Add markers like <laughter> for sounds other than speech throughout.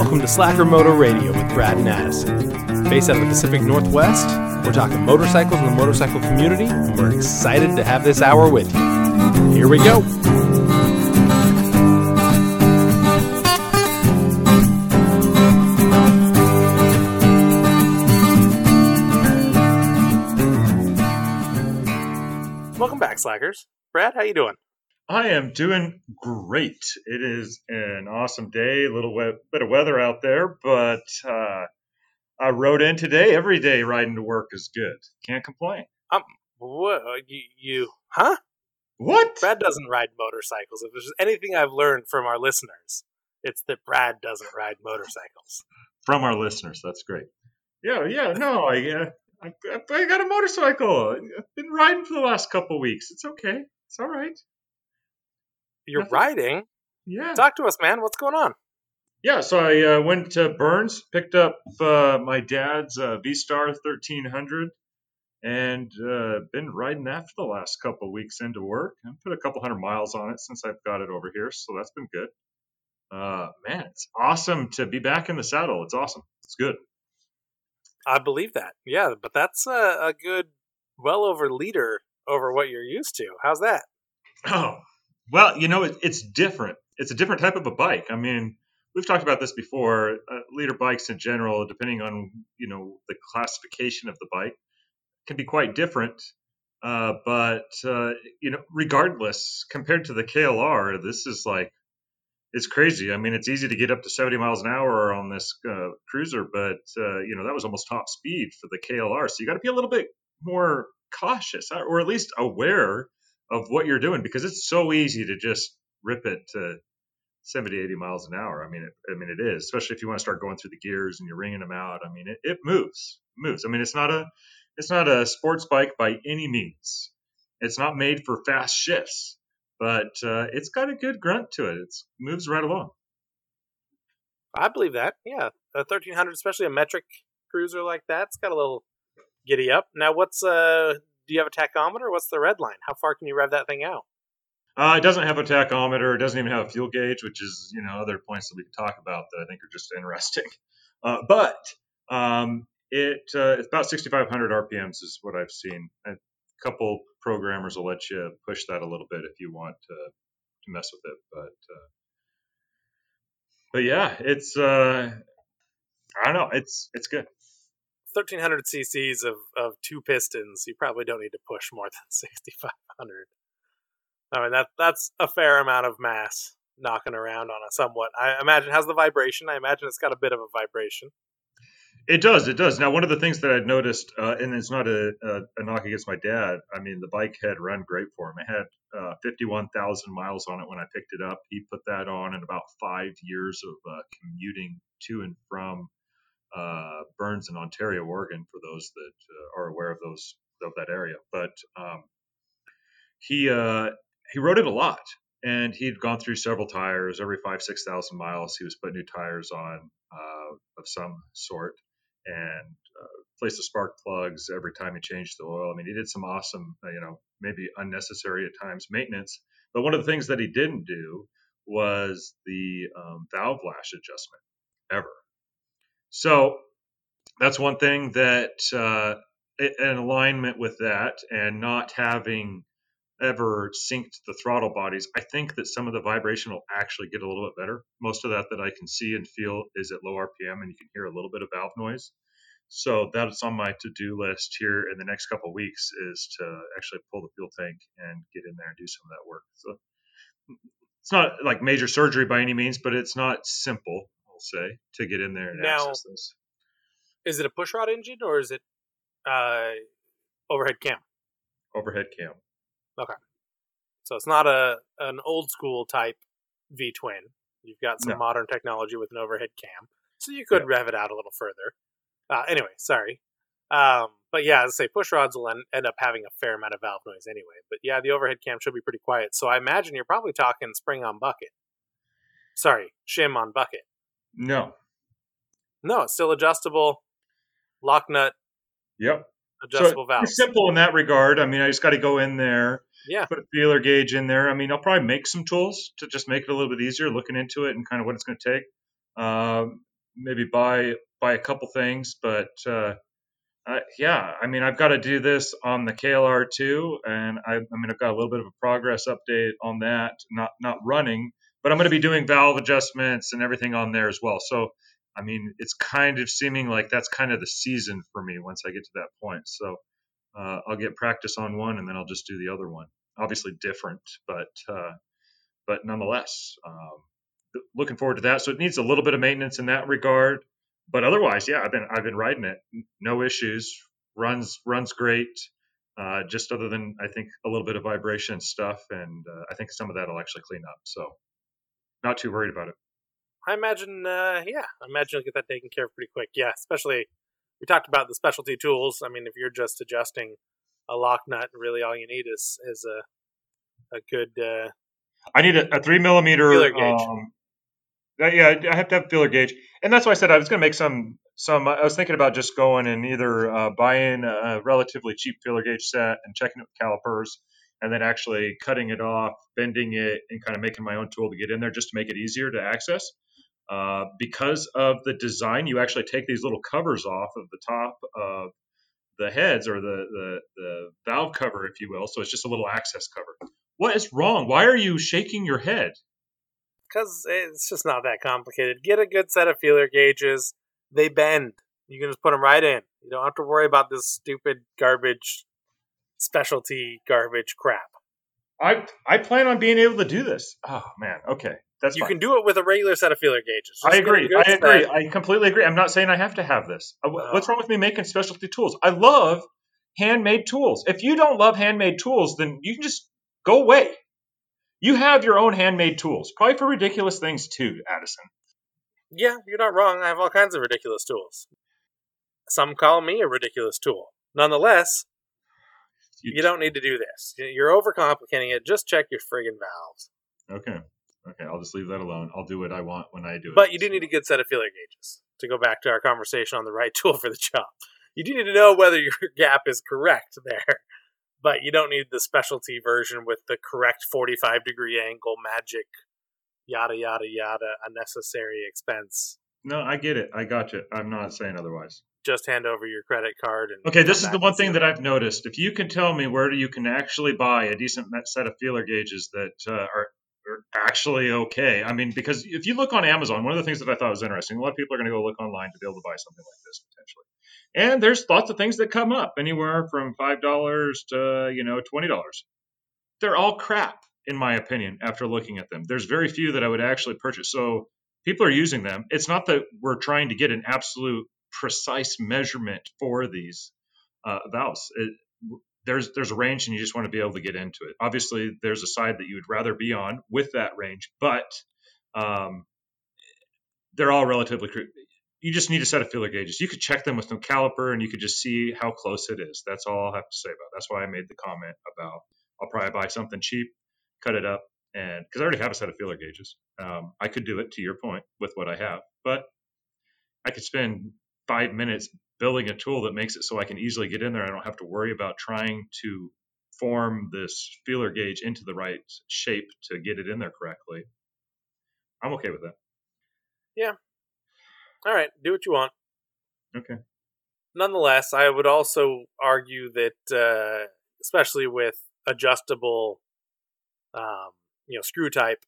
Welcome to Slacker Moto Radio with Brad and Addison. Based out of the Pacific Northwest, we're talking motorcycles and the motorcycle community, and we're excited to have this hour with you. Here we go. Welcome back, Slackers. Brad, how you doing? I am doing great. It is an awesome day, a little we- bit of weather out there, but uh, I rode in today. Every day riding to work is good. Can't complain. What you, you huh? What? Brad doesn't ride motorcycles. If there's anything I've learned from our listeners, it's that Brad doesn't ride motorcycles. From our listeners. That's great. Yeah, yeah. No, I, uh, I, I got a motorcycle. I've been riding for the last couple of weeks. It's okay. It's all right. You're Nothing. riding. Yeah. Talk to us, man. What's going on? Yeah, so I uh, went to Burns, picked up uh, my dad's uh, V Star 1300, and uh, been riding that for the last couple of weeks into work. I put a couple hundred miles on it since I've got it over here, so that's been good. Uh, man, it's awesome to be back in the saddle. It's awesome. It's good. I believe that. Yeah, but that's a, a good, well over liter over what you're used to. How's that? Oh, well, you know, it, it's different. It's a different type of a bike. I mean, we've talked about this before. Uh, liter bikes in general, depending on you know the classification of the bike, can be quite different. Uh, but uh, you know, regardless, compared to the KLR, this is like it's crazy. I mean, it's easy to get up to 70 miles an hour on this uh, cruiser, but uh, you know that was almost top speed for the KLR. So you got to be a little bit more cautious, or at least aware of what you're doing because it's so easy to just rip it to 70 80 miles an hour i mean it, i mean it is especially if you want to start going through the gears and you're ringing them out i mean it, it moves moves i mean it's not a it's not a sports bike by any means it's not made for fast shifts but uh, it's got a good grunt to it it moves right along I believe that. Yeah, a 1300, especially a metric cruiser like that, it's got a little giddy up. Now, what's uh? Do you have a tachometer? What's the red line? How far can you rev that thing out? uh, it doesn't have a tachometer it doesn't even have a fuel gauge which is you know other points that we can talk about that i think are just interesting <laughs> uh, but um, it uh, it's about 6500 rpms is what i've seen a couple programmers will let you push that a little bit if you want to, to mess with it but uh, but yeah it's uh i don't know it's it's good 1300 cc's of, of two pistons, you probably don't need to push more than <laughs> 6500. I mean, that that's a fair amount of mass knocking around on a somewhat. I imagine has the vibration. I imagine it's got a bit of a vibration. It does. It does. Now, one of the things that I'd noticed, uh, and it's not a, a, a knock against my dad. I mean, the bike had run great for him. It had uh, 51,000 miles on it when I picked it up. He put that on in about five years of uh, commuting to and from uh, Burns in Ontario, Oregon, for those that uh, are aware of those of that area. But um, he uh, he rode it a lot, and he'd gone through several tires. Every five six thousand miles, he was putting new tires on uh, of some sort, and uh, placed the spark plugs every time he changed the oil. I mean, he did some awesome, uh, you know, maybe unnecessary at times maintenance. But one of the things that he didn't do was the um, valve lash adjustment ever. So that's one thing that uh, in alignment with that and not having ever synced the throttle bodies, I think that some of the vibration will actually get a little bit better. Most of that that I can see and feel is at low RPM, and you can hear a little bit of valve noise. So that's on my to-do list here in the next couple weeks is to actually pull the fuel tank and get in there and do some of that work. So it's not like major surgery by any means, but it's not simple, say, to get in there and Now- access this. Is it a pushrod engine or is it uh, overhead cam? Overhead cam. Okay. So it's not a an old school type V twin. You've got some No. modern technology with an overhead cam, so you could rev it out a little further. Uh, anyway, sorry. Um, but yeah, as I say, push rods will end, end up having a fair amount of valve noise anyway. But yeah, the overhead cam should be pretty quiet. So I imagine you're probably talking spring on bucket. Sorry, shim on bucket. No. No, it's still adjustable. Lock nut, Yep. adjustable so valves. It's simple in that regard. I mean, I just got to go in there, Yeah. put a feeler gauge in there. I mean, I'll probably make some tools to just make it a little bit easier looking into it and kind of what it's going to take. Um, maybe buy buy a couple things, but uh, uh, yeah, I mean, I've got to do this on the KLR too, and I, I mean, I've got a little bit of a progress update on that. Not not running, but I'm going to be doing valve adjustments and everything on there as well. So, I mean, it's kind of seeming like that's kind of the season for me once I get to that point. So, uh, I'll get practice on one, and then I'll just do the other one. Obviously different, but uh, but nonetheless, um, looking forward to that. So it needs a little bit of maintenance in that regard but otherwise, yeah, I've been I've been riding it, no issues. Runs runs great. Uh, just other than I think a little bit of vibration stuff, and uh, I think some of that will actually clean up. So not too worried about it. I imagine, uh, yeah, I imagine you'll get that taken care of pretty quick. Yeah, especially we talked about the specialty tools. I mean, if you're just adjusting a lock nut, really all you need is is a a good. Uh, I need a, a three millimeter. feeler Um, yeah, I have to have feeler gauge, and that's why I said I was going to make some. Some I was thinking about just going and either uh, buying a relatively cheap feeler gauge set and checking it with calipers, and then actually cutting it off, bending it, and kind of making my own tool to get in there just to make it easier to access. Uh, because of the design, you actually take these little covers off of the top of the heads or the, the, the valve cover, if you will. So it's just a little access cover. What is wrong? Why are you shaking your head? because it's just not that complicated. Get a good set of feeler gauges. They bend. You can just put them right in. You don't have to worry about this stupid garbage, specialty garbage crap. I I plan on being able to do this. Oh man, okay, that's you fine. can do it with a regular set of feeler gauges. Just I agree. I agree. I completely agree. I'm not saying I have to have this. Uh, what's wrong with me making specialty tools? I love handmade tools. If you don't love handmade tools, then you can just go away. You have your own handmade tools, probably for ridiculous things too, Addison. Yeah, you're not wrong. I have all kinds of ridiculous tools. Some call me a ridiculous tool. Nonetheless, you, you don't need to do this. You're overcomplicating it. Just check your friggin' valves. Okay. Okay, I'll just leave that alone. I'll do what I want when I do it. But you do need a good set of feeler gauges to go back to our conversation on the right <laughs> tool for the job. You do need to know whether your <laughs> gap is correct there but you don't need the specialty version with the correct 45 degree angle magic yada yada yada unnecessary expense no i get it i got you i'm not saying otherwise just hand over your credit card and okay this is the one thing that i've noticed if you can tell me where you can actually buy a decent set of feeler gauges that uh, are, are actually okay i mean because if you look on amazon one of the things that i thought was interesting a lot of people are going to go look online to be able to buy something like this potentially and there's lots of things that come up, anywhere from five dollars to you know twenty dollars. They're all crap, in my opinion. After looking at them, there's very few that I would actually purchase. So people are using them. It's not that we're trying to get an absolute precise measurement for these uh, valves. It, there's there's a range, and you just want to be able to get into it. Obviously, there's a side that you would rather be on with that range, but um, they're all relatively you just need a set of feeler gauges. You could check them with no caliper and you could just see how close it is. That's all I'll have to say about it. That's why I made the comment about I'll probably buy something cheap, cut it up, and because I already have a set of feeler gauges. Um, I could do it to your point with what I have, but I could spend five minutes building a tool that makes it so I can easily get in there. I don't have to worry about trying to form this feeler gauge into the right shape to get it in there correctly. I'm okay with that. Yeah, all right, do what you want. Okay. Nonetheless, I would also argue that, uh, especially with adjustable, um, you know, screw type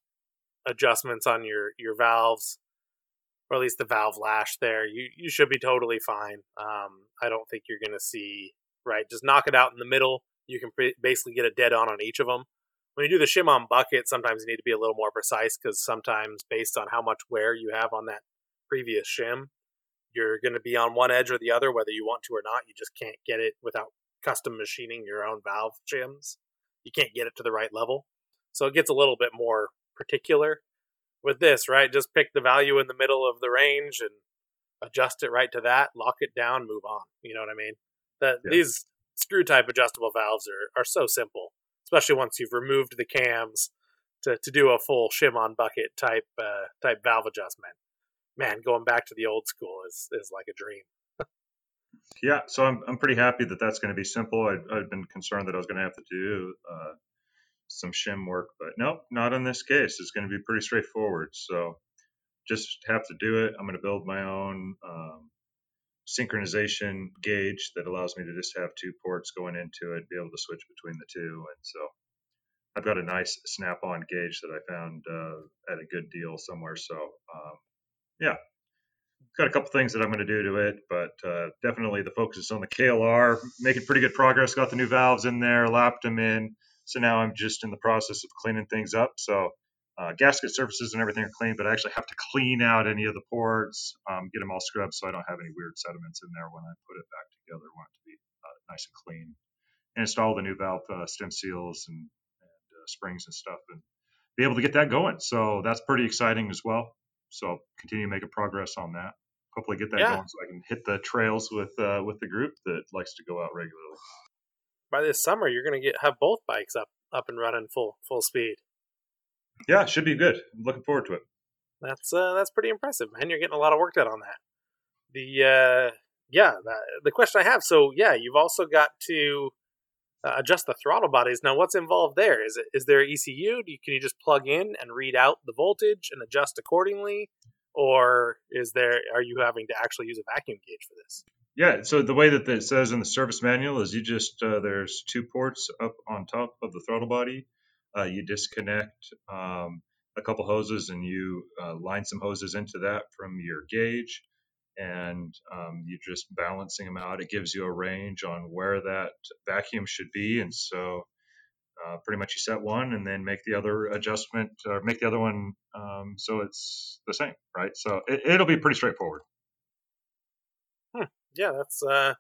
adjustments on your your valves, or at least the valve lash there, you you should be totally fine. Um, I don't think you're going to see right. Just knock it out in the middle. You can pre- basically get a dead on on each of them. When you do the shim on bucket, sometimes you need to be a little more precise because sometimes based on how much wear you have on that previous shim. You're going to be on one edge or the other, whether you want to or not. You just can't get it without custom machining your own valve shims. You can't get it to the right level. So it gets a little bit more particular with this, right? Just pick the value in the middle of the range and adjust it right to that, lock it down, move on. You know what I mean? That yeah. these screw type adjustable valves are, are so simple, especially once you've removed the cams to, to do a full shim on bucket type uh, type valve adjustment man, going back to the old school is is like a dream. yeah, so I'm I'm pretty happy that that's going to be simple. I, I've been concerned that I was going to have to do uh, some shim work, but nope, not in this case. It's going to be pretty straightforward. So just have to do it. I'm going to build my own um, synchronization gauge that allows me to just have two ports going into it, be able to switch between the two. And so I've got a nice snap-on gauge that I found uh, at a good deal somewhere. So um, yeah, got a couple things that I'm going to do to it, but uh, definitely the focus is on the KLR. Making pretty good progress. Got the new valves in there, lapped them in. So now I'm just in the process of cleaning things up. So uh, gasket surfaces and everything are clean, but I actually have to clean out any of the ports, um, get them all scrubbed so I don't have any weird sediments in there when I put it back together. I want it to be uh, nice and clean. And install the new valve uh, stem seals and, and uh, springs and stuff and be able to get that going. So that's pretty exciting as well. So continue making progress on that. Hopefully get that Yeah. going so I can hit the trails with uh, with the group that likes to go out regularly. By this summer, you're going to get have both bikes up up and running full full speed. Yeah, should be good. I'm looking forward to it. That's uh, that's pretty impressive, man. You're getting a lot of work done on that. The uh, yeah, the, the question I have. So yeah, you've also got to uh, adjust the throttle bodies. Now, what's involved there? Is it is there ECU? Do you, can you just plug in and read out the voltage and adjust accordingly, or is there are you having to actually use a vacuum gauge for this? Yeah, so the way that it says in the service manual is you just uh, there's two ports up on top of the throttle body. Uh, you disconnect um, a couple hoses and you uh, line some hoses into that from your gauge, and um, you're just balancing them out. It gives you a range on where that vacuum should be, and so uh, pretty much you set one and then make the other adjustment or make the other one um, so it's the same, right? So it, it'll be pretty straightforward. Yeah, that's uh,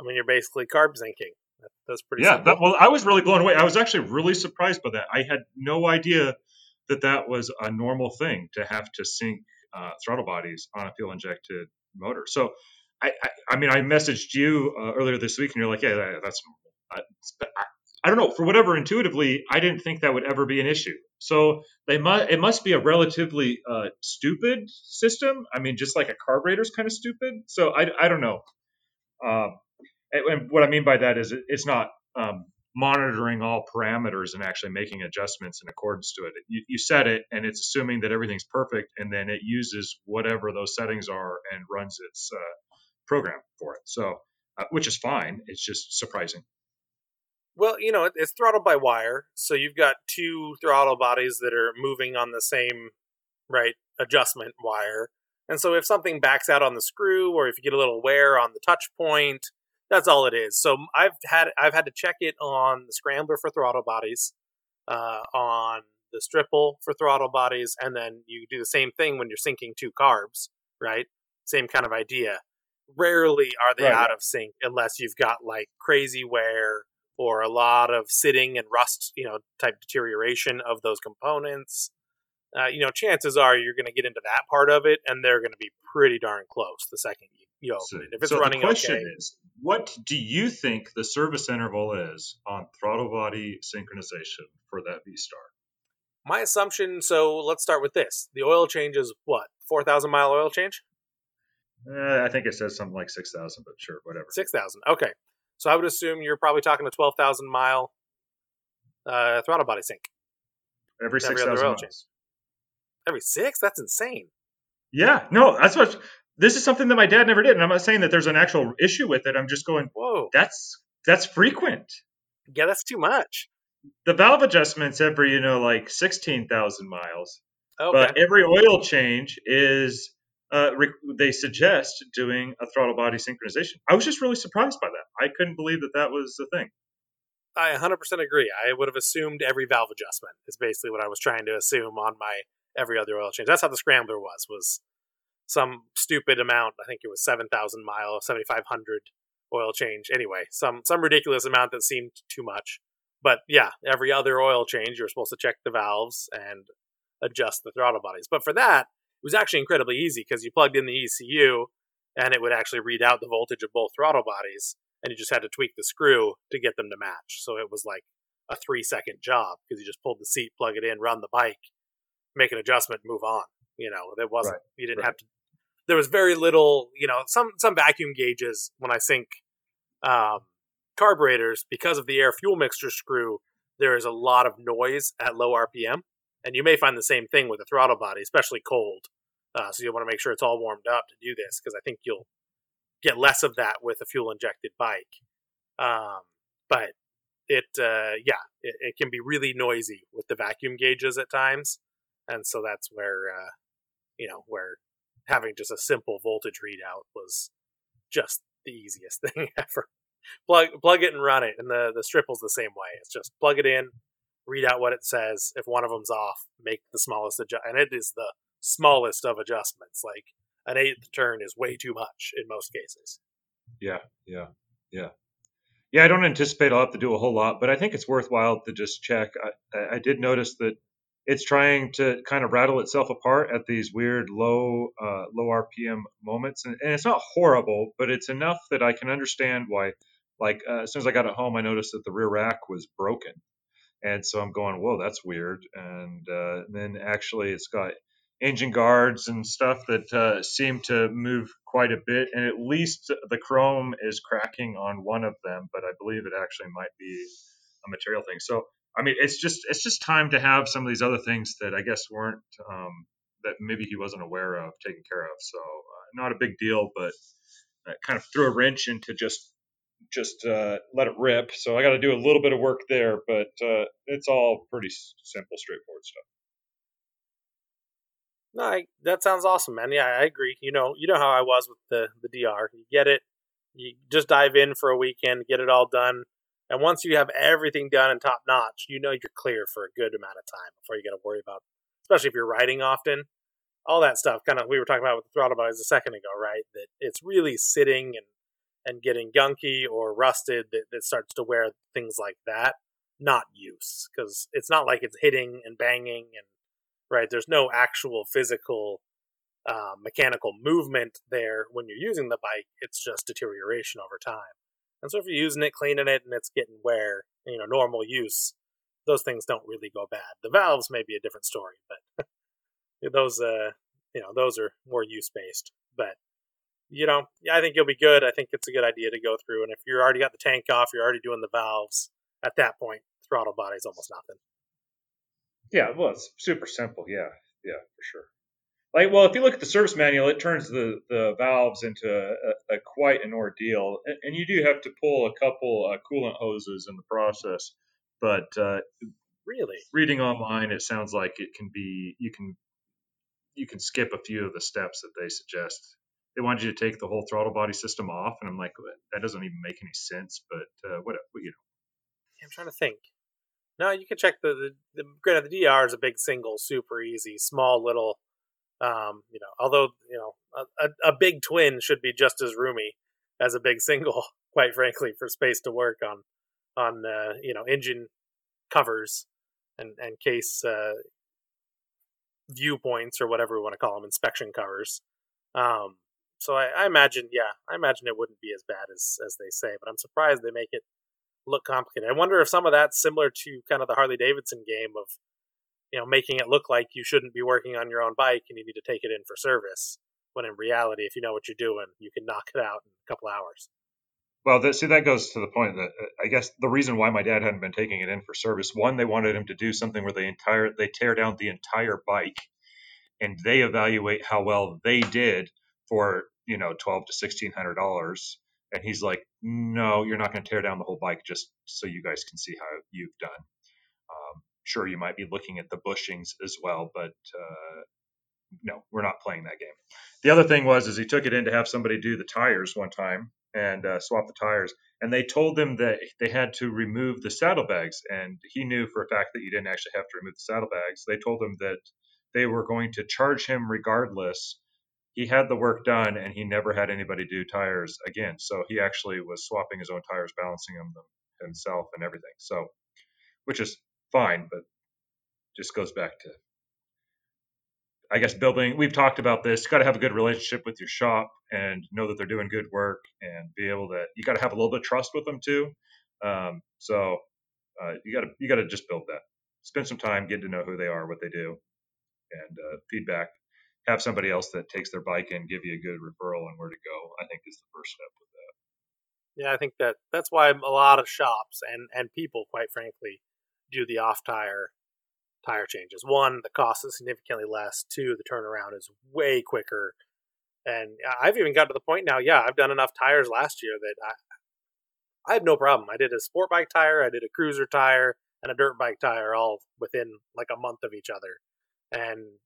I mean, you're basically carb syncing. That, that's pretty. yeah that, well i was really blown away i was actually really surprised by that i had no idea that that was a normal thing to have to sync uh, throttle bodies on a fuel injected motor so i i, I mean i messaged you uh, earlier this week and you're like yeah that, that's normal I, I, don't know for whatever intuitively i didn't think that would ever be an issue so they must it must be a relatively uh, stupid system i mean just like a carburetor is kind of stupid so i, I don't know um, and what I mean by that is it, it's not um, monitoring all parameters and actually making adjustments in accordance to it. You, you set it, and it's assuming that everything's perfect, and then it uses whatever those settings are and runs its uh, program for it. So, uh, which is fine. It's just surprising. Well, you know, it's throttled by wire, so you've got two throttle bodies that are moving on the same right adjustment wire. And so if something backs out on the screw or if you get a little wear on the touch point, that's all it is. So I've had I've had to check it on the scrambler for throttle bodies, uh, on the stripple for throttle bodies, and then you do the same thing when you're syncing two carbs, right? Same kind of idea. Rarely are they Right, out of sync unless you've got like crazy wear or a lot of sitting and rust, you know, type deterioration of those components. Uh, you know, chances are you're going to get into that part of it, and they're going to be pretty darn close the second you, you open So, it. If it's so running the question okay, is, what do you think the service interval is on throttle body synchronization for that V Star? my assumption. So let's start with this: the oil change is what four thousand mile oil change, Uh, I think it says something like six thousand, but sure, whatever. six thousand. Okay, so I would assume you're probably talking a twelve thousand mile uh, throttle body sync Every every six other thousand oil miles. change. every six. That's insane. Yeah, no, that's what. This is something that my dad never did, and I'm not saying that there's an actual issue with it. I'm just going, Whoa, that's that's frequent. yeah, that's too much. The valve adjustments every, you know, like sixteen thousand miles, Okay, but every oil change is. Uh, they suggest doing a throttle body synchronization. I was just really surprised by that. I couldn't believe that that was the thing. I 100% agree. I would have assumed every valve adjustment is basically what I was trying to assume on my every other oil change. That's how the scrambler was was some stupid amount. I think it was 7,000 mile, 7,500 oil change. Anyway, some some ridiculous amount that seemed too much. But yeah, every other oil change, you're supposed to check the valves and adjust the throttle bodies. But for that, was actually incredibly easy because you plugged in the ECU and it would actually read out the voltage of both throttle bodies and you just had to tweak the screw to get them to match. So it was like a three second job because you just pulled the seat, plug it in, run the bike, make an adjustment, move on. You know, there wasn't Right, you didn't right. have to. There was very little. You know, some some vacuum gauges when I sync um, carburetors because of the air fuel mixture screw. There is a lot of noise at low RPM, and you may find the same thing with a throttle body, especially cold. Uh, so you'll want to make sure it's all warmed up to do this because I think you'll get less of that with a fuel injected bike. Um, but it, uh, yeah, it, it, can be really noisy with the vacuum gauges at times, and so that's where uh, you know where having just a simple voltage readout was just the easiest <laughs> thing ever. plug plug it and run it, and the the Stripple's the same way. It's just plug it in, read out what it says. If one of them's off, make the smallest adjust, and it is the smallest of adjustments. Like an eighth turn is way too much in most cases. Yeah, yeah, yeah. Yeah, I don't anticipate I'll have to do a whole lot, but I think it's worthwhile to just check. I, I did notice that it's trying to kind of rattle itself apart at these weird low uh, low RPM moments, and, and, it's not horrible, but it's enough that I can understand why. Like uh, as soon as I got it home, I noticed that the rear rack was broken, and so I'm going, "Whoa, that's weird." And, uh, and then actually, it's got engine guards and stuff that uh, seem to move quite a bit, and at least the chrome is cracking on one of them, but I believe it actually might be a material thing. So I mean, it's just it's just time to have some of these other things that I guess weren't um, that maybe he wasn't aware of taken care of. So uh, not a big deal, but kind of threw a wrench into just just uh, let it rip. So I got to do a little bit of work there, but uh, it's all pretty simple, straightforward stuff. No, I, that sounds awesome, man. Yeah, I agree. You know, you know how I was with the the DR. You get it, you just dive in for a weekend, get it all done, and once you have everything done and top notch, you know you're clear for a good amount of time before you got to worry about, especially if you're riding often. All that stuff, kind of, we were talking about with the throttle bodies a second ago, right? That it's really sitting and and getting gunky or rusted that, that starts to wear things like that, not use, because it's not like it's hitting and banging and right. There's no actual physical uh, mechanical movement there when you're using the bike. It's just deterioration over time. And so if you're using it, cleaning it, and it's getting wear, you know, normal use, those things don't really go bad. The valves may be a different story, but <laughs> those, uh, you know, those are more use based. But you know, yeah, I think you'll be good. I think it's a good idea to go through. And if you're already got the tank off, you're already doing the valves. At that point, throttle body's almost nothing. Yeah, well, it's super simple. Yeah, yeah, for sure like well if you look at the service manual it turns the, the valves into a, a quite an ordeal and, and, you do have to pull a couple uh, coolant hoses in the process but uh, really reading online it sounds like it can be you can you can skip a few of the steps that they suggest they wanted you to take the whole throttle body system off and i'm like that doesn't even make any sense but uh, what you know i'm trying to think no you can check the the, the granted the dr is a big single super easy small little um, you know, although you know a, a big twin should be just as roomy as a big single, <laughs> quite frankly, for space to work on on uh, you know engine covers and and case uh, viewpoints or whatever we want to call them, inspection covers. Um, so I, I, imagine, yeah, I imagine it wouldn't be as bad as as they say, but I'm surprised they make it look complicated. I wonder if some of that's similar to kind of the Harley Davidson game of you know, making it look like you shouldn't be working on your own bike and you need to take it in for service. When in reality, if you know what you're doing, you can knock it out in a couple hours. Well, that, see, that goes to the point that uh, I guess the reason why my dad hadn't been taking it in for service, one, they wanted him to do something where they entire they tear down the entire bike, and they evaluate how well they did for you know twelve to sixteen hundred dollars. And he's like, no, you're not going to tear down the whole bike just so you guys can see how you've done. Um, sure you might be looking at the bushings as well, but uh, no, we're not playing that game. The other thing was is he took it in to have somebody do the tires one time and uh, swap the tires, and they told him that they had to remove the saddlebags, and he knew for a fact that you didn't actually have to remove the saddlebags. They told him that they were going to charge him regardless. He had the work done, and he never had anybody do tires again. So he actually was swapping his own tires, balancing them himself, and everything. So, which is fine, but just goes back to I guess building. We've talked about this. You Got to have a good relationship with your shop and know that they're doing good work and be able to. You got to have a little bit of trust with them too. Um, so uh, you got to you got to just build that. Spend some time getting to know who they are, what they do, and uh, feedback. Have somebody else that takes their bike and give you a good referral on where to go. I think is the first step with that. Yeah, I think that that's why a lot of shops and and people, quite frankly, do the off tire tire changes. One, the cost is significantly less. Two, the turnaround is way quicker. And I've even got to the point now. Yeah, I've done enough tires last year that I, I had no problem. I did a sport bike tire, I did a cruiser tire, and a dirt bike tire all within like a month of each other. And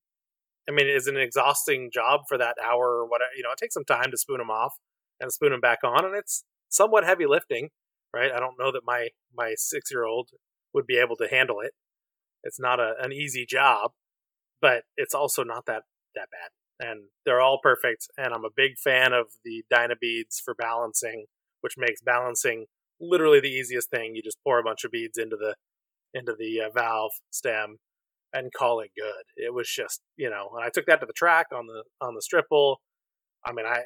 I mean, it's an exhausting job for that hour or whatever. You know, it takes some time to spoon them off and spoon them back on, and it's somewhat heavy lifting, right? I don't know that my my six year old would be able to handle it. It's not a, an easy job, but it's also not that that bad. And they're all perfect. And I'm a big fan of the Dynabeads for balancing, which makes balancing literally the easiest thing. You just pour a bunch of beads into the into the uh, valve stem and call it good. It was just, you know, and I took that to the track on the on the stripple. I mean, I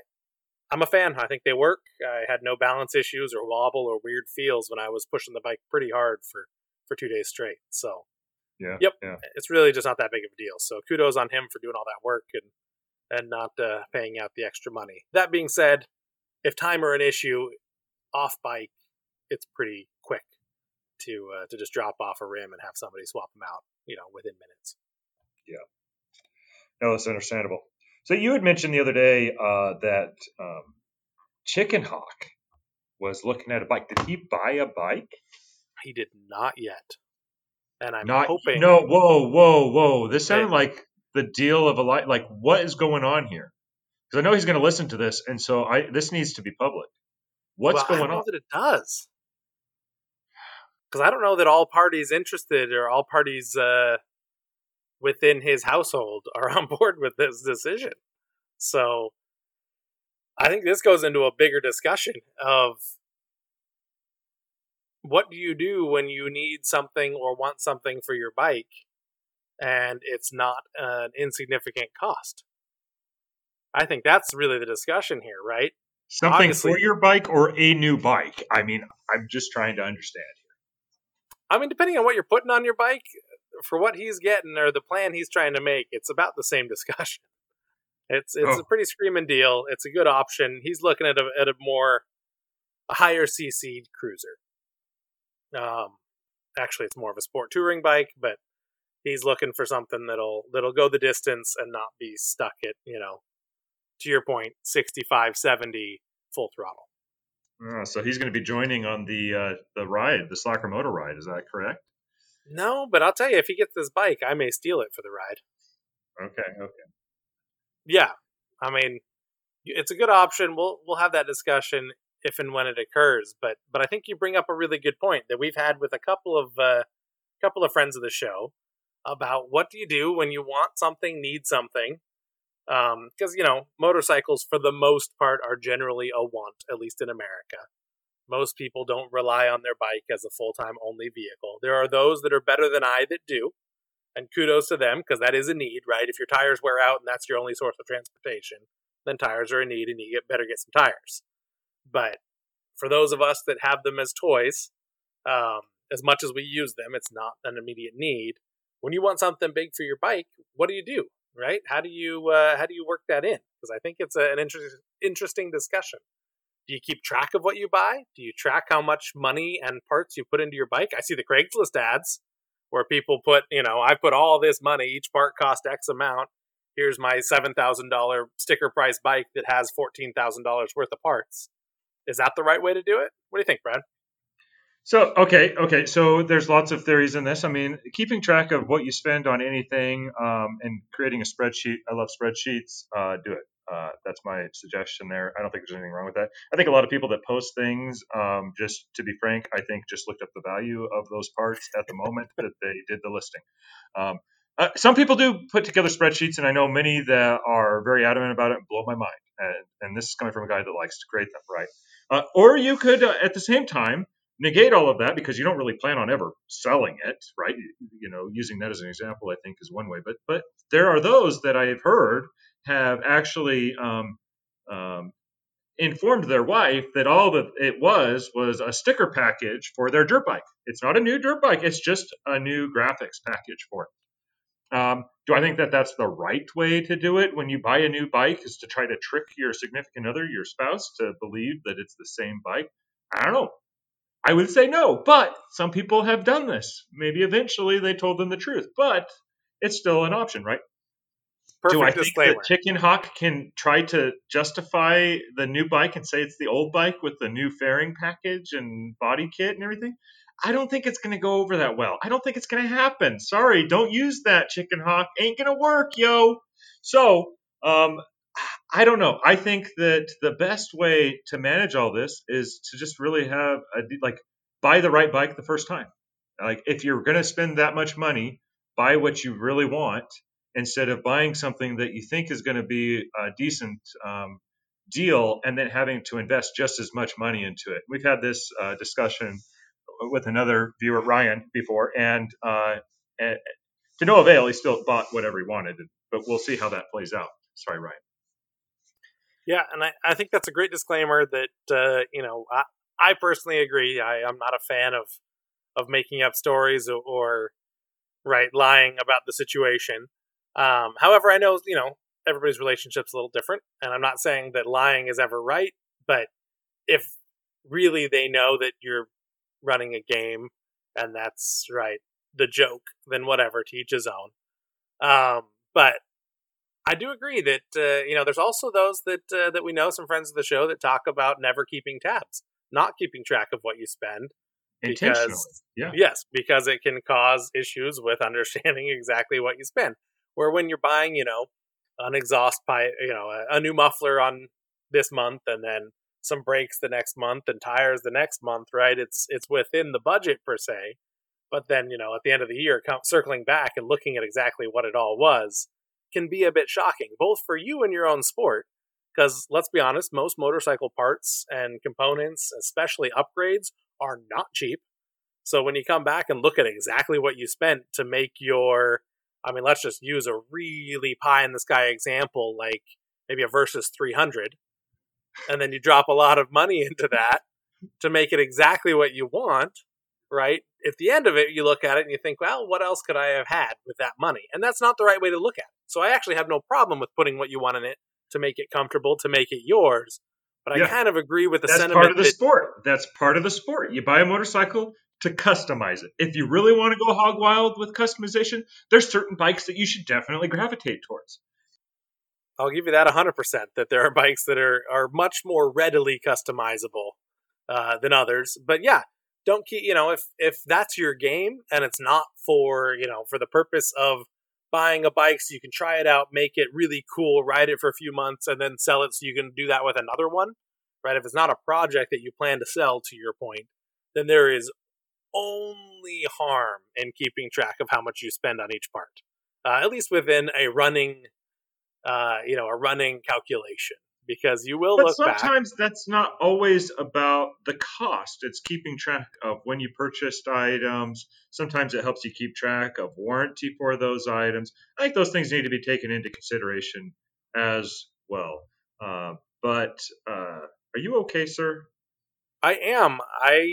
I'm a fan. I think they work. I had no balance issues or wobble or weird feels when I was pushing the bike pretty hard for for two days straight. So, yeah, yep, yeah. it's really just not that big of a deal. So, kudos on him for doing all that work and and not uh, paying out the extra money. That being said, if time are an issue off bike, it's pretty quick to uh, to just drop off a rim and have somebody swap them out, you know, within minutes. Yeah, no, that's understandable. So you had mentioned the other day uh, that um, Chicken Hawk was looking at a bike. Did he buy a bike? He did not yet, and I'm Not hoping. No, whoa, whoa, whoa! This sounded Hey. like the deal of a life. Like, what is going on here? Because I know he's going to listen to this, and so I this needs to be public. What's well, going on? know that it does, because I don't know that all parties interested or all parties uh, within his household are on board with this decision. So, I think this goes into a bigger discussion of what do you do when you need something or want something for your bike and it's not an insignificant cost. I think that's really the discussion here, right? Something obviously- for your bike or a new bike? I mean, I'm just trying to understand. I mean, depending on what you're putting on your bike, for what he's getting or the plan he's trying to make, it's about the same <laughs> discussion. It's it's Oh. a pretty screaming deal. It's a good option. He's looking at a at a more a higher CC cruiser. Um, actually, it's more of a sport touring bike, but he's looking for something that'll that'll go the distance and not be stuck at you know, to your point, 65, 70 full throttle. Uh, so he's going to be joining on the uh, the ride, the Slacker Moto ride. Is that correct? No, but I'll tell you, if he gets this bike, I may steal it for the ride. Okay, okay. yeah, I mean, it's a good option. We'll we'll have that discussion if and when it occurs. But but I think you bring up a really good point that we've had with a couple of uh, couple of friends of the show about what do you do when you want something, need something. Because you know, motorcycles for the most part are generally a want, at least in America. Most people don't rely on their bike as a full time only vehicle. There are those that are better than I that do, and kudos to them because that is a need, right? If your tires wear out and that's your only source of transportation, then tires are a need, and you get better get some tires. But for those of us that have them as toys, um, as much as we use them, it's not an immediate need. When you want something big for your bike, what do you do? Right? How do you uh, how do you work that in? Because I think it's a, an inter- interesting discussion. Do you keep track of what you buy? Do you track how much money and parts you put into your bike? I see the Craigslist ads where people put, you know, I put all this money, each part cost X amount. Here's my seven thousand dollar sticker price bike that has fourteen thousand dollars worth of parts. Is that the right way to do it? What do you think, Brad? So okay, okay. So there's lots of theories in this. I mean, keeping track of what you spend on anything um, and creating a spreadsheet. I love spreadsheets. Uh, do it. Uh, that's my suggestion there. I don't think there's anything wrong with that. I think a lot of people that post things, um, just to be frank, I think just looked up the value of those parts at the moment <laughs> that they did the listing. Um, uh, some people do put together spreadsheets, and I know many that are very adamant about it and blow my mind. And, and this is coming from a guy that likes to create them, right? Uh, or you could, uh, at the same time, negate all of that because you don't really plan on ever selling it, right? You, know, using that as an example, I think is one way. But but there are those that I've heard have actually um, um, informed their wife that all that it was was a sticker package for their dirt bike. It's not a new dirt bike; it's just a new graphics package for it. Um, do I think that that's the right way to do it when you buy a new bike? Is to try to trick your significant other, your spouse, to believe that it's the same bike? I don't know. I would say no, but some people have done this. Maybe eventually they told them the truth, but it's still an option, right? Perfect Do I disclaimer. think that Chicken Hawk can try to justify the new bike and say it's the old bike with the new fairing package and body kit and everything? I don't think it's going to go over that well. I don't think it's going to happen. Sorry, don't use that Chicken Hawk. Ain't going to work, yo. So, um, I don't know. I think that the best way to manage all this is to just really have a like buy the right bike the first time. Like if you're going to spend that much money, buy what you really want instead of buying something that you think is going to be a decent um, deal and then having to invest just as much money into it. We've had this uh, discussion with another viewer, Ryan, before, and, uh, and to no avail, he still bought whatever he wanted, but we'll see how that plays out. Sorry, Ryan. Yeah, and I, I think that's a great disclaimer that uh, you know I, I personally agree. I, I'm not a fan of of making up stories or, or right lying about the situation. Um, however, I know you know everybody's relationship's a little different, and I'm not saying that lying is ever right. But if really they know that you're running a game and that's right the joke, then whatever, to each his own. Um, but I do agree that uh, you know there's also those that uh, that we know some friends of the show that talk about never keeping tabs, not keeping track of what you spend. Intentionally, Because yeah. yes, because it can cause issues with understanding exactly what you spend. Where when you're buying, you know, an exhaust pipe, you know, a, a new muffler on this month, and then some brakes the next month, and tires the next month, right? It's it's within the budget per se. But then, you know, at the end of the year, come, circling back and looking at exactly what it all was can be a bit shocking, both for you and your own sport. Because let's be honest, most motorcycle parts and components, especially upgrades, are not cheap. So when you come back and look at exactly what you spent to make your, I mean, let's just use a really pie in the sky example, like maybe a Versys 300, and then you drop a lot of money <laughs> into that to make it exactly what you want, right? At the end of it, you look at it and you think, well, what else could I have had with that money? And that's not the right way to look at it. So I actually have no problem with putting what you want in it to make it comfortable, to make it yours. But I kind of agree with the That's sentiment part of the that sport. That's part of the sport. You buy a motorcycle to customize it. If you really want to go hog wild with customization, there's certain bikes that you should definitely gravitate towards. I'll give you that 100% that there are bikes that are, are much more readily customizable uh, than others. But yeah, don't keep, you know, if, if that's your game and it's not for, you know, for the purpose of buying a bike so you can try it out, make it really cool, ride it for a few months, and then sell it so you can do that with another one, right? If it's not a project that you plan to sell, to your point, then there is only harm in keeping track of how much you spend on each part, uh, at least within a running, uh, you know, a running calculation, because you will But look back. sometimes that's not always about the cost. It's keeping track of when you purchased items. Sometimes it helps you keep track of warranty for those items. I think those things need to be taken into consideration as well. Uh, but uh, are you okay, sir? I am. I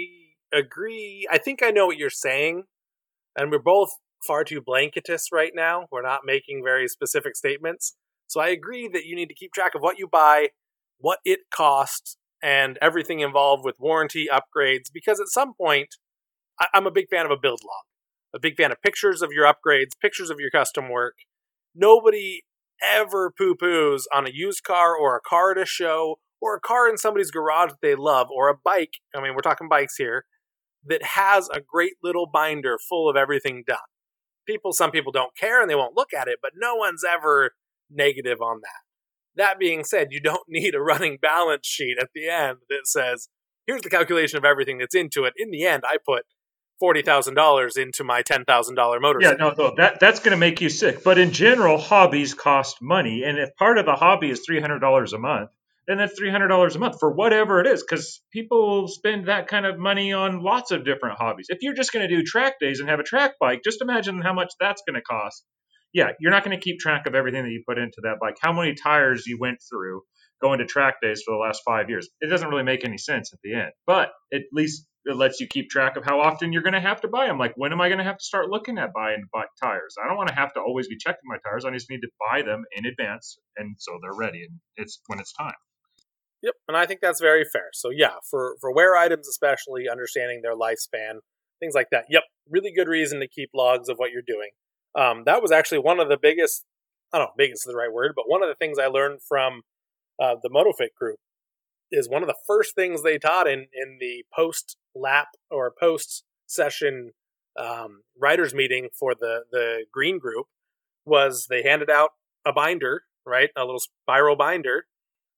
agree. I think I know what you're saying, and we're both far too blanketist right now. We're not making very specific statements. So I agree that you need to keep track of what you buy, what it costs, and everything involved with warranty upgrades. Because at some point, I- I'm a big fan of a build log, a big fan of pictures of your upgrades, pictures of your custom work. Nobody ever poo poos on a used car or a car at a show or a car in somebody's garage that they love or a bike. I mean, we're talking bikes here that has a great little binder full of everything done. People, some people don't care and they won't look at it, but no one's ever negative on that. That being said, you don't <laughs> need a running balance sheet at the end that says, here's the calculation of everything that's into it. In the end, I put $40,000 into my $10,000 Yeah, motorcycle. no, no, that that's going to make you sick. But in general, hobbies cost money, and if part of the hobby is three hundred dollars a month, then that's three hundred dollars a month for whatever it is. Because people spend that kind of money on lots of different hobbies. If you're just going to do track days and have a track bike, just imagine how much that's going to cost. Yeah, you're not going to keep track of everything that you put into that bike. How many tires you went through going to track days for the last five years? It doesn't really make any sense at the end. But at least it lets you keep track of how often you're going to have to buy them. Like, when am I going to have to start looking at buying bike tires? I don't want to have to always be checking my tires. I just need to buy them in advance, and so they're ready, and it's when it's time. Yep, and I think that's very fair. So yeah, for for wear items especially, understanding their lifespan, things like that. Yep, really good reason to keep logs of what you're doing. Um, that was actually one of the biggest. I don't know, biggest is the right word, but one of the things I learned from uh, the MotoFit group is one of the first things they taught in in the post lap or post session um, writers meeting for the the green group was they handed out a binder, right, a little spiral binder,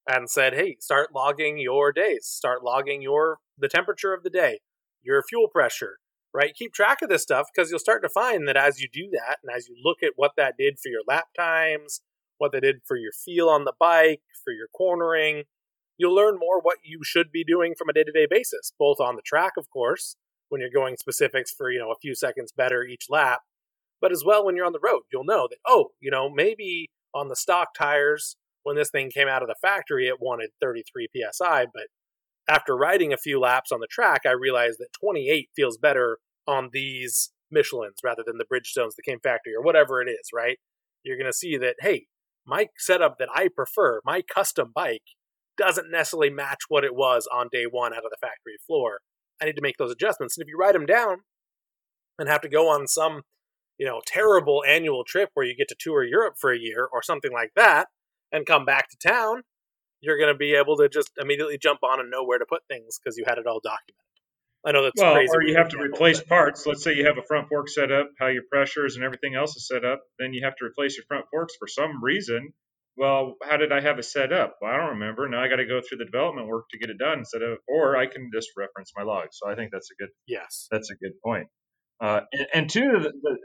and said, "Hey, start logging your days. Start logging your the temperature of the day, your fuel pressure, right? Keep track of this stuff because you'll start to find that as you do that and as you look at what that did for your lap times, what that did for your feel on the bike, for your cornering, you'll learn more what you should be doing from a day-to-day basis, both on the track, of course, when you're going specifics for, you know, a few seconds better each lap, but as well when you're on the road, you'll know that, oh, you know, maybe on the stock tires, when this thing came out of the factory, it wanted 33 psi, but after riding a few laps on the track, I realized that 28 feels better on these Michelins rather than the Bridgestones that came factory or whatever it is, right? You're going to see that, hey, my setup that I prefer, my custom bike, doesn't necessarily match what it was on day one out of the factory floor. I need to make those adjustments. And if you write them down and have to go on some, you know, terrible annual trip where you get to tour Europe for a year or something like that and come back to town, you're going to be able to just immediately jump on and know where to put things because you had it all documented. I know that's well, crazy. or you have to replace parts. Let's say you have a front fork set up, how your pressures and everything else is set up. Then you have to replace your front forks for some reason. Well, how did I have it set up? Well, I don't remember. Now I got to go through the development work to get it done instead of, or I can just reference my logs. So I think that's a good. Yes, that's a good point. Uh, and, and two, the, the,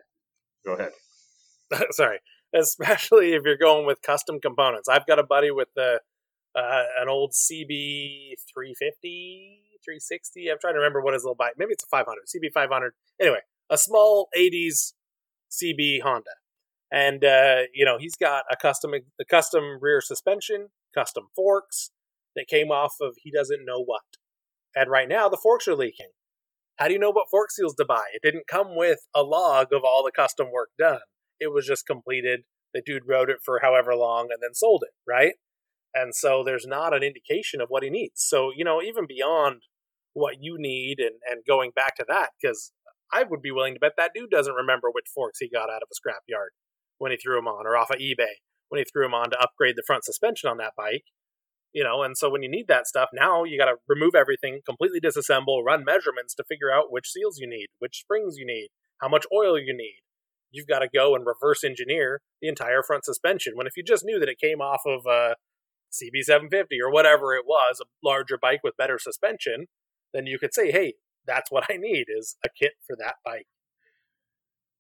go ahead. <laughs> Sorry, especially if you're going with custom components. I've got a buddy with the uh, an old CB 350, 360. I'm trying to remember what his little bike. Maybe it's a 500, CB 500. Anyway, a small 80s CB Honda, and uh, you know he's got a custom a custom rear suspension, custom forks that came off of he doesn't know what. And right now the forks are leaking. How do you know what fork seals to buy? It didn't come with a log of all the custom work done. It was just completed. The dude wrote it for however long and then sold it, right? And so there's not an indication of what he needs. So, you know, even beyond what you need and, and going back to that, because I would be willing to bet that dude doesn't remember which forks he got out of a scrapyard when he threw them on or off of eBay when he threw them on to upgrade the front suspension on that bike. You know, and so when you need that stuff, now you got to remove everything, completely disassemble, run measurements to figure out which seals you need, which springs you need, how much oil you need. You've got to go and reverse engineer the entire front suspension. When if you just knew that it came off of a CB750 or whatever it was, a larger bike with better suspension, then you could say, hey, that's what I need is a kit for that bike.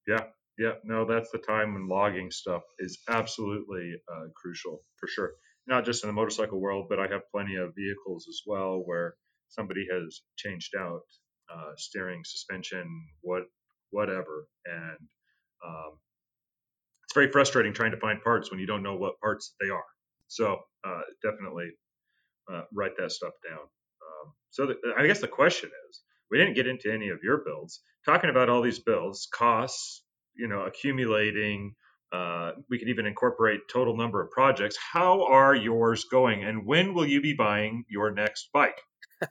Yeah, yeah, no, that's the time when logging stuff is absolutely uh, crucial for sure. Not just in the motorcycle world, but I have plenty of vehicles as well where somebody has changed out uh, steering, suspension, what, whatever, and um, it's very frustrating trying to find parts when you don't know what parts they are. So uh, definitely uh, write that stuff down. Um, so the, I guess the question is, we didn't get into any of your builds. Talking about all these builds, costs, you know, accumulating. Uh, we can even incorporate total number of projects. How are yours going, and when will you be buying your next bike? <laughs>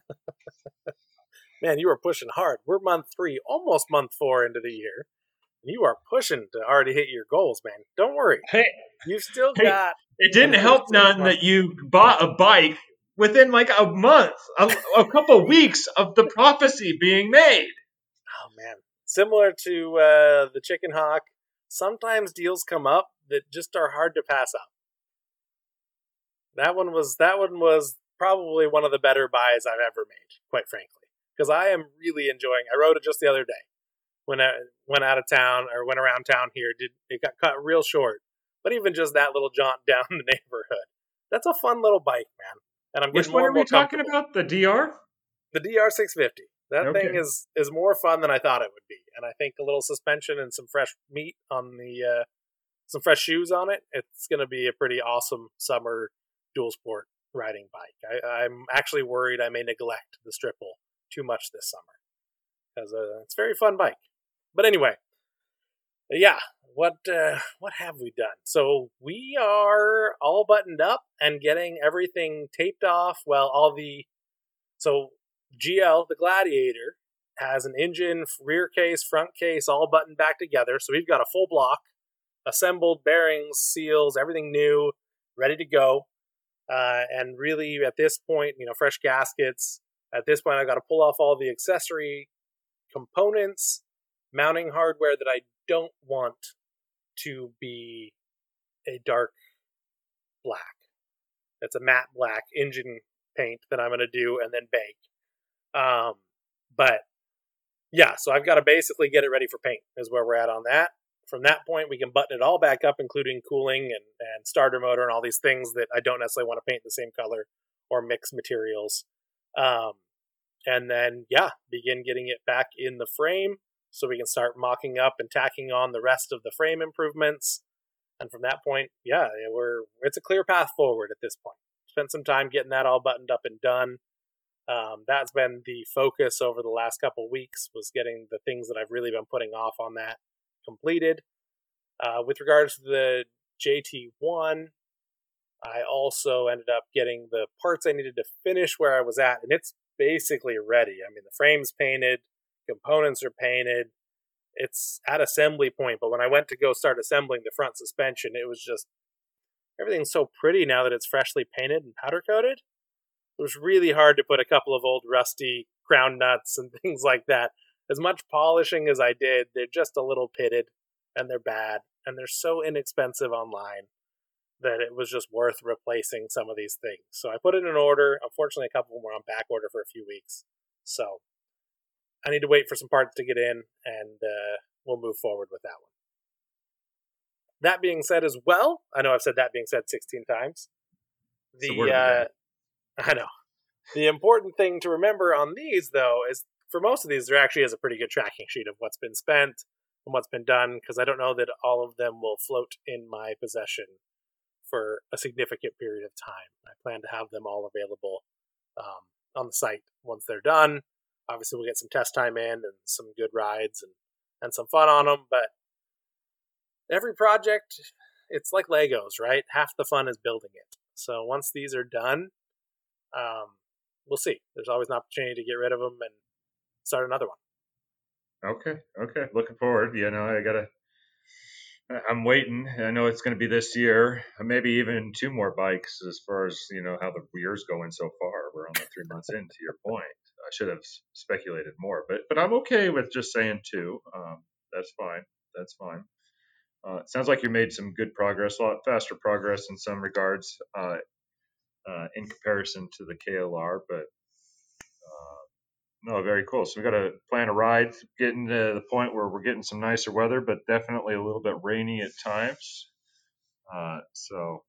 Man, you are pushing hard. We're month three, almost month four into the year. You are pushing to already hit your goals, man. Don't worry. Hey, you've still hey, got. It didn't help none that you bought a bike within like a month, a, a couple weeks of the prophecy being made. Oh man, similar to uh, the chicken hawk, sometimes deals come up that just are hard to pass up. That one was that one was probably one of the better buys I've ever made, quite frankly, because I am really enjoying. I rode it just the other day when I went out of town or went around town here. Did it got cut real short, but even just that little jaunt <laughs> down the neighborhood, that's a fun little bike, man. And I'm Which one are we talking about? The DR? The DR 650. That okay. thing is is more fun than I thought it would be, and I think a little suspension and some fresh meat on the uh, some fresh shoes on it. It's going to be a pretty awesome summer dual sport riding bike. I, am actually worried I may neglect the Stripple too much this summer because uh, it's a very fun bike. But anyway, yeah, what uh, what have we done? So we are all buttoned up and getting everything taped off. Well, all the so GL the Gladiator has an engine, rear case, front case, all buttoned back together. So we've got a full block, assembled bearings, seals, everything new, ready to go. Uh, and really, at this point, you know, fresh gaskets. At this point, I got to pull off all the accessory components, mounting hardware that I don't want to be a dark black. It's a matte black engine paint that I'm going to do and then bake. Um, but yeah, so I've got to basically get it ready for paint, is where we're at on that. From that point, we can button it all back up, including cooling and, and starter motor and all these things that I don't necessarily want to paint the same color or mix materials. Um, and then, yeah, begin getting it back in the frame so we can start mocking up and tacking on the rest of the frame improvements. And from that point, yeah, we're it's a clear path forward at this point. Spent some time getting that all buttoned up and done. Um, that's been the focus over the last couple weeks was getting the things that I've really been putting off on that completed. Uh, with regards to the JT1, I also ended up getting the parts I needed to finish where I was at, and it's basically ready. I mean, the frame's painted, components are painted. It's at assembly point, but when I went to go start assembling the front suspension, it was just everything's so pretty now that it's freshly painted and powder coated. It was really hard to put a couple of old rusty crown nuts and <laughs> things like that. As much polishing as I did, they're just a little pitted and they're bad and they're so inexpensive online that it was just worth replacing some of these things. So I put it in order. Unfortunately, a couple were on back order for a few weeks. So I need to wait for some parts to get in, and uh, we'll move forward with that one. That being said, as well, I know I've said that being said 16 times. The uh, <laughs> I know the important thing to remember on these, though, is for most of these, there actually is a pretty good tracking sheet of what's been spent and what's been done, because I don't know that all of them will float in my possession for a significant period of time. I plan to have them all available um, on the site once they're done obviously we'll get some test time in and some good rides and, and some fun on them. But every project, it's like Legos, right? Half the fun is building it. So once these are done, um, we'll see. There's always an opportunity to get rid of them and start another one. Okay, okay. Looking forward. You know, I gotta I'm waiting. I know it's going to be this year, maybe even two more bikes as far as you know how the year's going so far. We're only three months in. To your point, I should have speculated more, but but I'm okay with just saying two. Um, that's fine. That's fine. Uh, it sounds like you made some good progress, a lot faster progress in some regards uh, uh, in comparison to the KLR, but no, very cool. So we got to plan a ride, getting to the point where we're getting some nicer weather, but definitely a little bit rainy at times. Uh, so,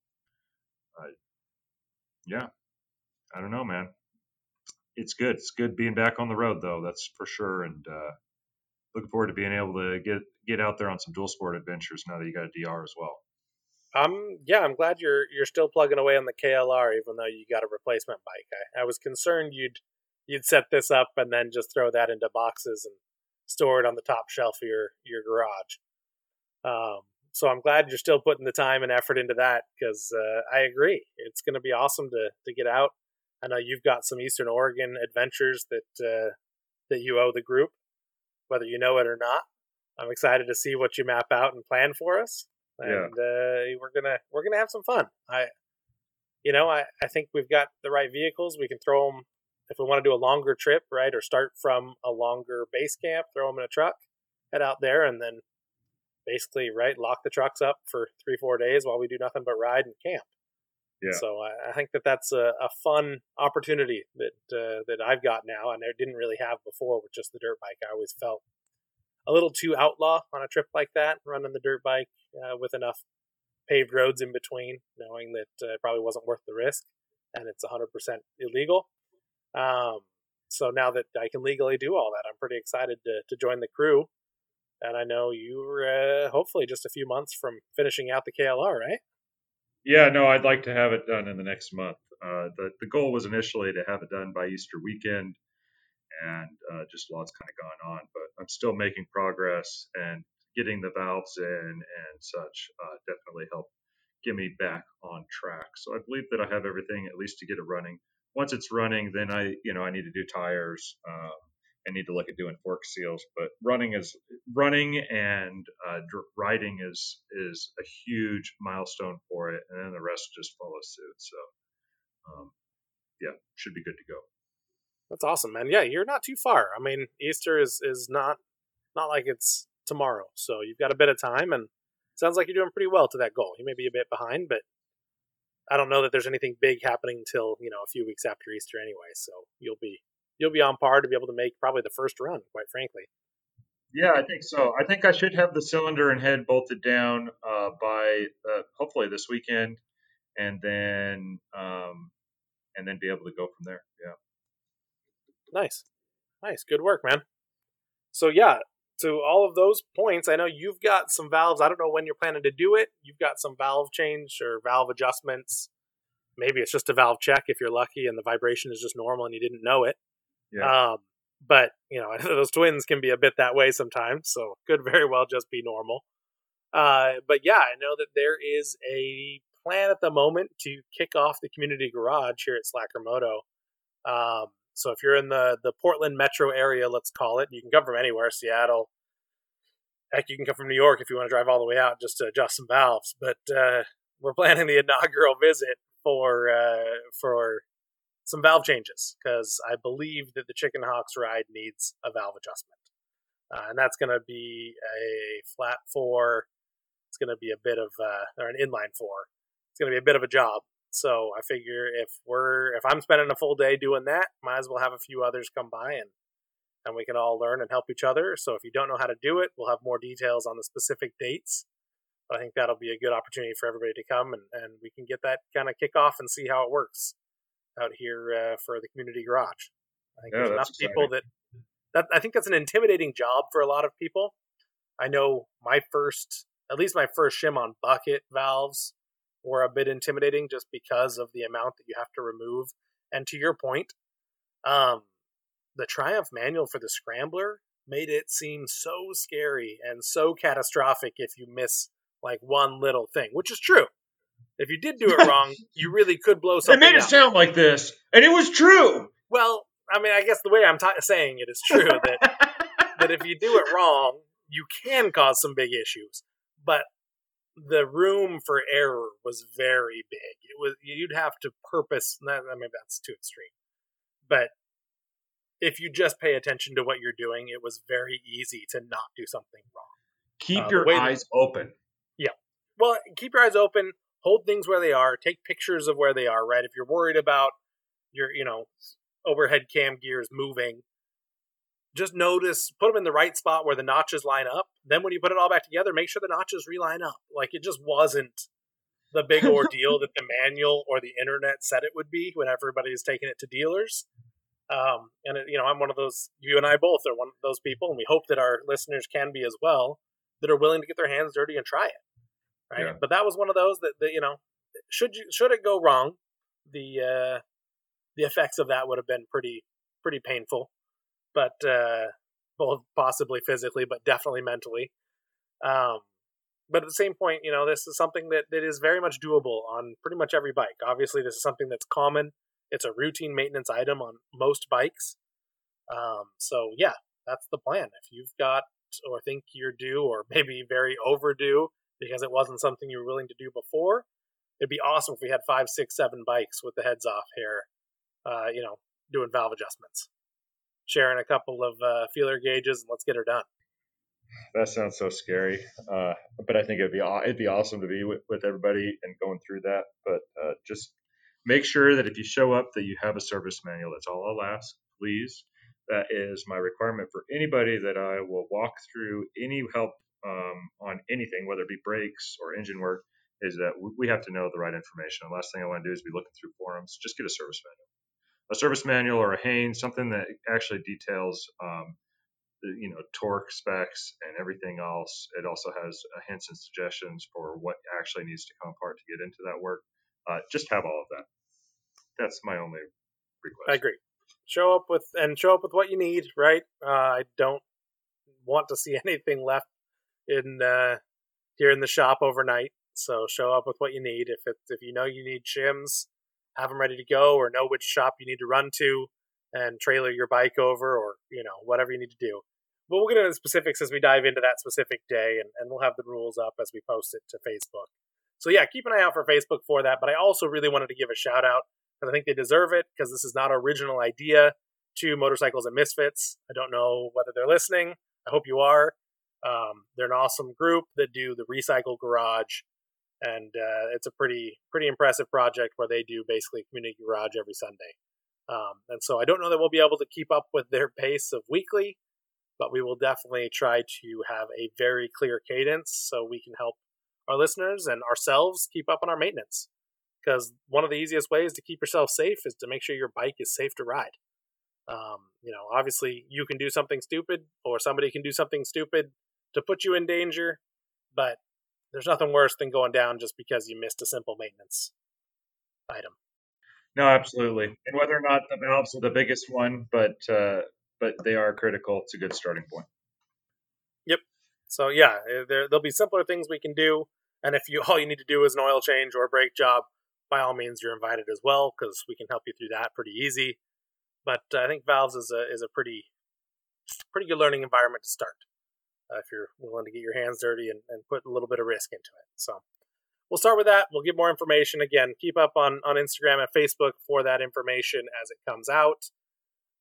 yeah, I don't know, man. It's good. It's good being back on the road, though. That's for sure. And uh, looking forward to being able to get get out there on some dual sport adventures now that you got a DR as well. Um, yeah, I'm glad you're you're still plugging away on the KLR, even though you got a replacement bike. I, I was concerned you'd you'd set this up and then just throw that into boxes and store it on the top shelf of your your garage. Um, so I'm glad you're still putting the time and effort into that because uh, I agree it's going to be awesome to to get out. I know you've got some Eastern Oregon adventures that uh, that you owe the group, whether you know it or not. I'm excited to see what you map out and plan for us, and yeah. uh, we're gonna we're gonna have some fun. I, you know, I I think we've got the right vehicles. We can throw them if we want to do a longer trip, right, or start from a longer base camp, throw them in a truck, head out there, and then basically, right, lock the trucks up for three, four days while we do nothing but ride and camp. Yeah. So I, I think that that's a, a fun opportunity that uh, that I've got now, and I didn't really have before with just the dirt bike. I always felt a little too outlaw on a trip like that, running the dirt bike uh, with enough paved roads in between, knowing that uh, it probably wasn't worth the risk, and it's 100% illegal. Um, so now that I can legally do all that, I'm pretty excited to, to join the crew. And I know you're uh, hopefully just a few months from finishing out the KLR, right? Yeah, no, I'd like to have it done in the next month. Uh, the the goal was initially to have it done by Easter weekend, and uh, just lots kind of gone on. But I'm still making progress and getting the valves in and such uh, definitely helped get me back on track. So I believe that I have everything at least to get it running. Once it's running, then I, you know, I need to do tires. Um, I need to look at doing fork seals, but running is running and uh, riding is is a huge milestone for it, and then the rest just follows suit. So, um, yeah, should be good to go. That's awesome, man. Yeah, you're not too far. I mean, Easter is is not not like it's tomorrow, so you've got a bit of time, and sounds like you're doing pretty well to that goal. You may be a bit behind, but I don't know that there's anything big happening until you know a few weeks after Easter anyway. So you'll be you'll be on par to be able to make probably the first run, quite frankly. Yeah, I think so. I think I should have the cylinder and head bolted down uh, by uh, hopefully this weekend, and then um, and then be able to go from there. Yeah. Nice, nice, good work, man. So yeah, to all of those points, I know you've got some valves. I don't know when you're planning to do it. You've got some valve change or valve adjustments. Maybe it's just a valve check if you're lucky and the vibration is just normal and you didn't know it. Yeah. Um, but you know, <laughs> those twins can be a bit that way sometimes, so could very well just be normal. Uh, but yeah, I know that there is a plan at the moment to kick off the community garage here at Slacker Moto. Um, so if you're in the the Portland metro area, let's call it, you can come from anywhere, Seattle. Heck, you can come from New York if you want to drive all the way out just to adjust some valves. But uh, we're <laughs> planning the inaugural visit for uh, for some valve changes because I believe that the Chicken Hawks ride needs a valve adjustment. Uh, and that's going to be a flat four. It's going to be a bit of, uh, or an inline four. It's going to be a bit of a job. So I figure if we're, if I'm spending a full day doing that, might as well have a few others come by and, and we can all learn and help each other. So if you don't know how to do it, we'll have more details on the specific dates. But I think that'll be a good opportunity for everybody to come and, and we can get that kind of kick off and see how it works out here uh, for the community garage. I think yeah, there's enough exciting. people that, that I think that's an intimidating job for a lot of people. I know my first, at least my first shim on bucket valves were a bit intimidating just because of the amount that you have to remove. And to your point, um, the Triumph manual for the Scrambler made it seem so scary and so catastrophic if you miss like one little thing, which is true. If you did do it wrong, <laughs> you really could blow something. They made it sound like this, and it was true. Well, I mean, I guess the way I'm t- saying it is true that <laughs> that if you do it wrong, you can cause some big issues. But the room for error was very big. It was you'd have to purpose. I mean, that's too extreme. But if you just pay attention to what you're doing, it was very easy to not do something wrong. Keep uh, your eyes that, open. Yeah. Well, keep your eyes open hold things where they are, take pictures of where they are, right? If you're worried about your, you know, overhead cam gears moving, just notice, put them in the right spot where the notches line up. Then when you put it all back together, make sure the notches reline up. Like it just wasn't the big <laughs> ordeal that the manual or the internet said it would be when everybody is taking it to dealers. Um, and it, you know, I'm one of those. You and I both are one of those people, and we hope that our listeners can be as well. That are willing to get their hands dirty and try it right? Yeah. But that was one of those that, that you know, should you should it go wrong, the uh, the effects of that would have been pretty pretty painful, but uh, both possibly physically, but definitely mentally. Um, but at the same point, you know, this is something that, that is very much doable on pretty much every bike. Obviously, this is something that's common. It's a routine maintenance item on most bikes. Um, so yeah, that's the plan. If you've got or think you're due or <laughs> maybe very overdue because it wasn't something you were willing to do before. It'd be awesome if we had five, six, seven bikes with the heads off here, uh, you know, doing valve adjustments, sharing a couple of uh, feeler gauges, and let's get her done. That sounds so scary, uh, but I think it'd be it'd be awesome to be with, with everybody and going through that. But uh, just make sure that if you show up, that you have a service manual. That's all I'll ask, please. That is my requirement for anybody that I will walk through any help um, on anything, whether it be brakes or engine work, is that we have to know the right information. The last thing I want to do is be looking through forums. Just get a service manual, a service manual or a Haynes, something that actually details, um, you know, torque specs and everything else. It also has uh, hints and suggestions for what actually needs to come apart to get into that work. Uh, just have all of that. That's my only request. I agree. Show up with and show up with what you need. Right. Uh, I don't want to see <laughs> anything left in uh, here in the shop overnight. So show up with what you need. If it, if you know you need shims, have them ready to go, or know which shop you need to run to, and trailer your bike over, or you know whatever you need to do. But we'll get into the specifics as we dive into that specific day, and, and we'll have the rules up as we post it to Facebook. So yeah, keep an eye out for Facebook for that. But I also really wanted to give a shout out because I think they deserve it because this is not original idea to Motorcycles and Misfits. I don't know whether they're listening. I hope you are. Um, they're an awesome group that do the Recycle Garage, and uh, it's a pretty pretty impressive project where they do basically community garage every Sunday. Um, and so I don't know that we'll be able to keep up with their pace of weekly, but we will definitely try to have a very clear cadence so we can help our listeners and ourselves keep up on our maintenance. Because one of the easiest ways to keep yourself safe is to make sure your bike is safe to ride. Um, you know, obviously you can do something stupid, or somebody can do something stupid to put you in danger, but there's nothing worse than going down just because you missed a simple maintenance item. No, absolutely. And whether or not the valves are the biggest one, but uh, but they are critical. It's a good starting point. Yep. So yeah, eh, there there'll be simpler things we can do, and if you <laughs> all you need to do is an oil change or a brake job, by all means you're invited as well because we can help you through that pretty easy. But uh, I think valves is a is a pretty pretty good learning environment to start uh, if you're willing to get your hands dirty and, and put a little bit of risk into it. So we'll start with that. We'll get more information. Again, keep up on, on Instagram and Facebook for that information as it comes out.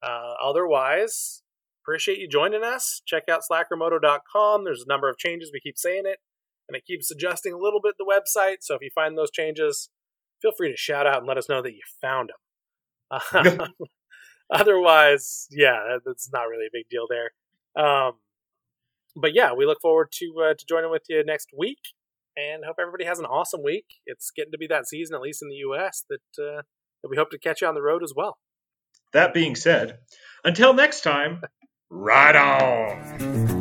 Uh, otherwise, appreciate you joining us. Check out slackermoto.com. There's a number of changes. We keep saying it, and it keeps adjusting a little bit the website. So if you find those changes, feel free to shout out and let us know that you found them. Uh, <laughs> <laughs> otherwise, yeah, that's not really a big deal there. Um, but yeah, we look forward to uh, to joining with you next week, and hope everybody has an awesome week. It's getting to be that season, at least in the U.S., that uh, that we hope to catch you on the road as well. That being said, until next time, ride on.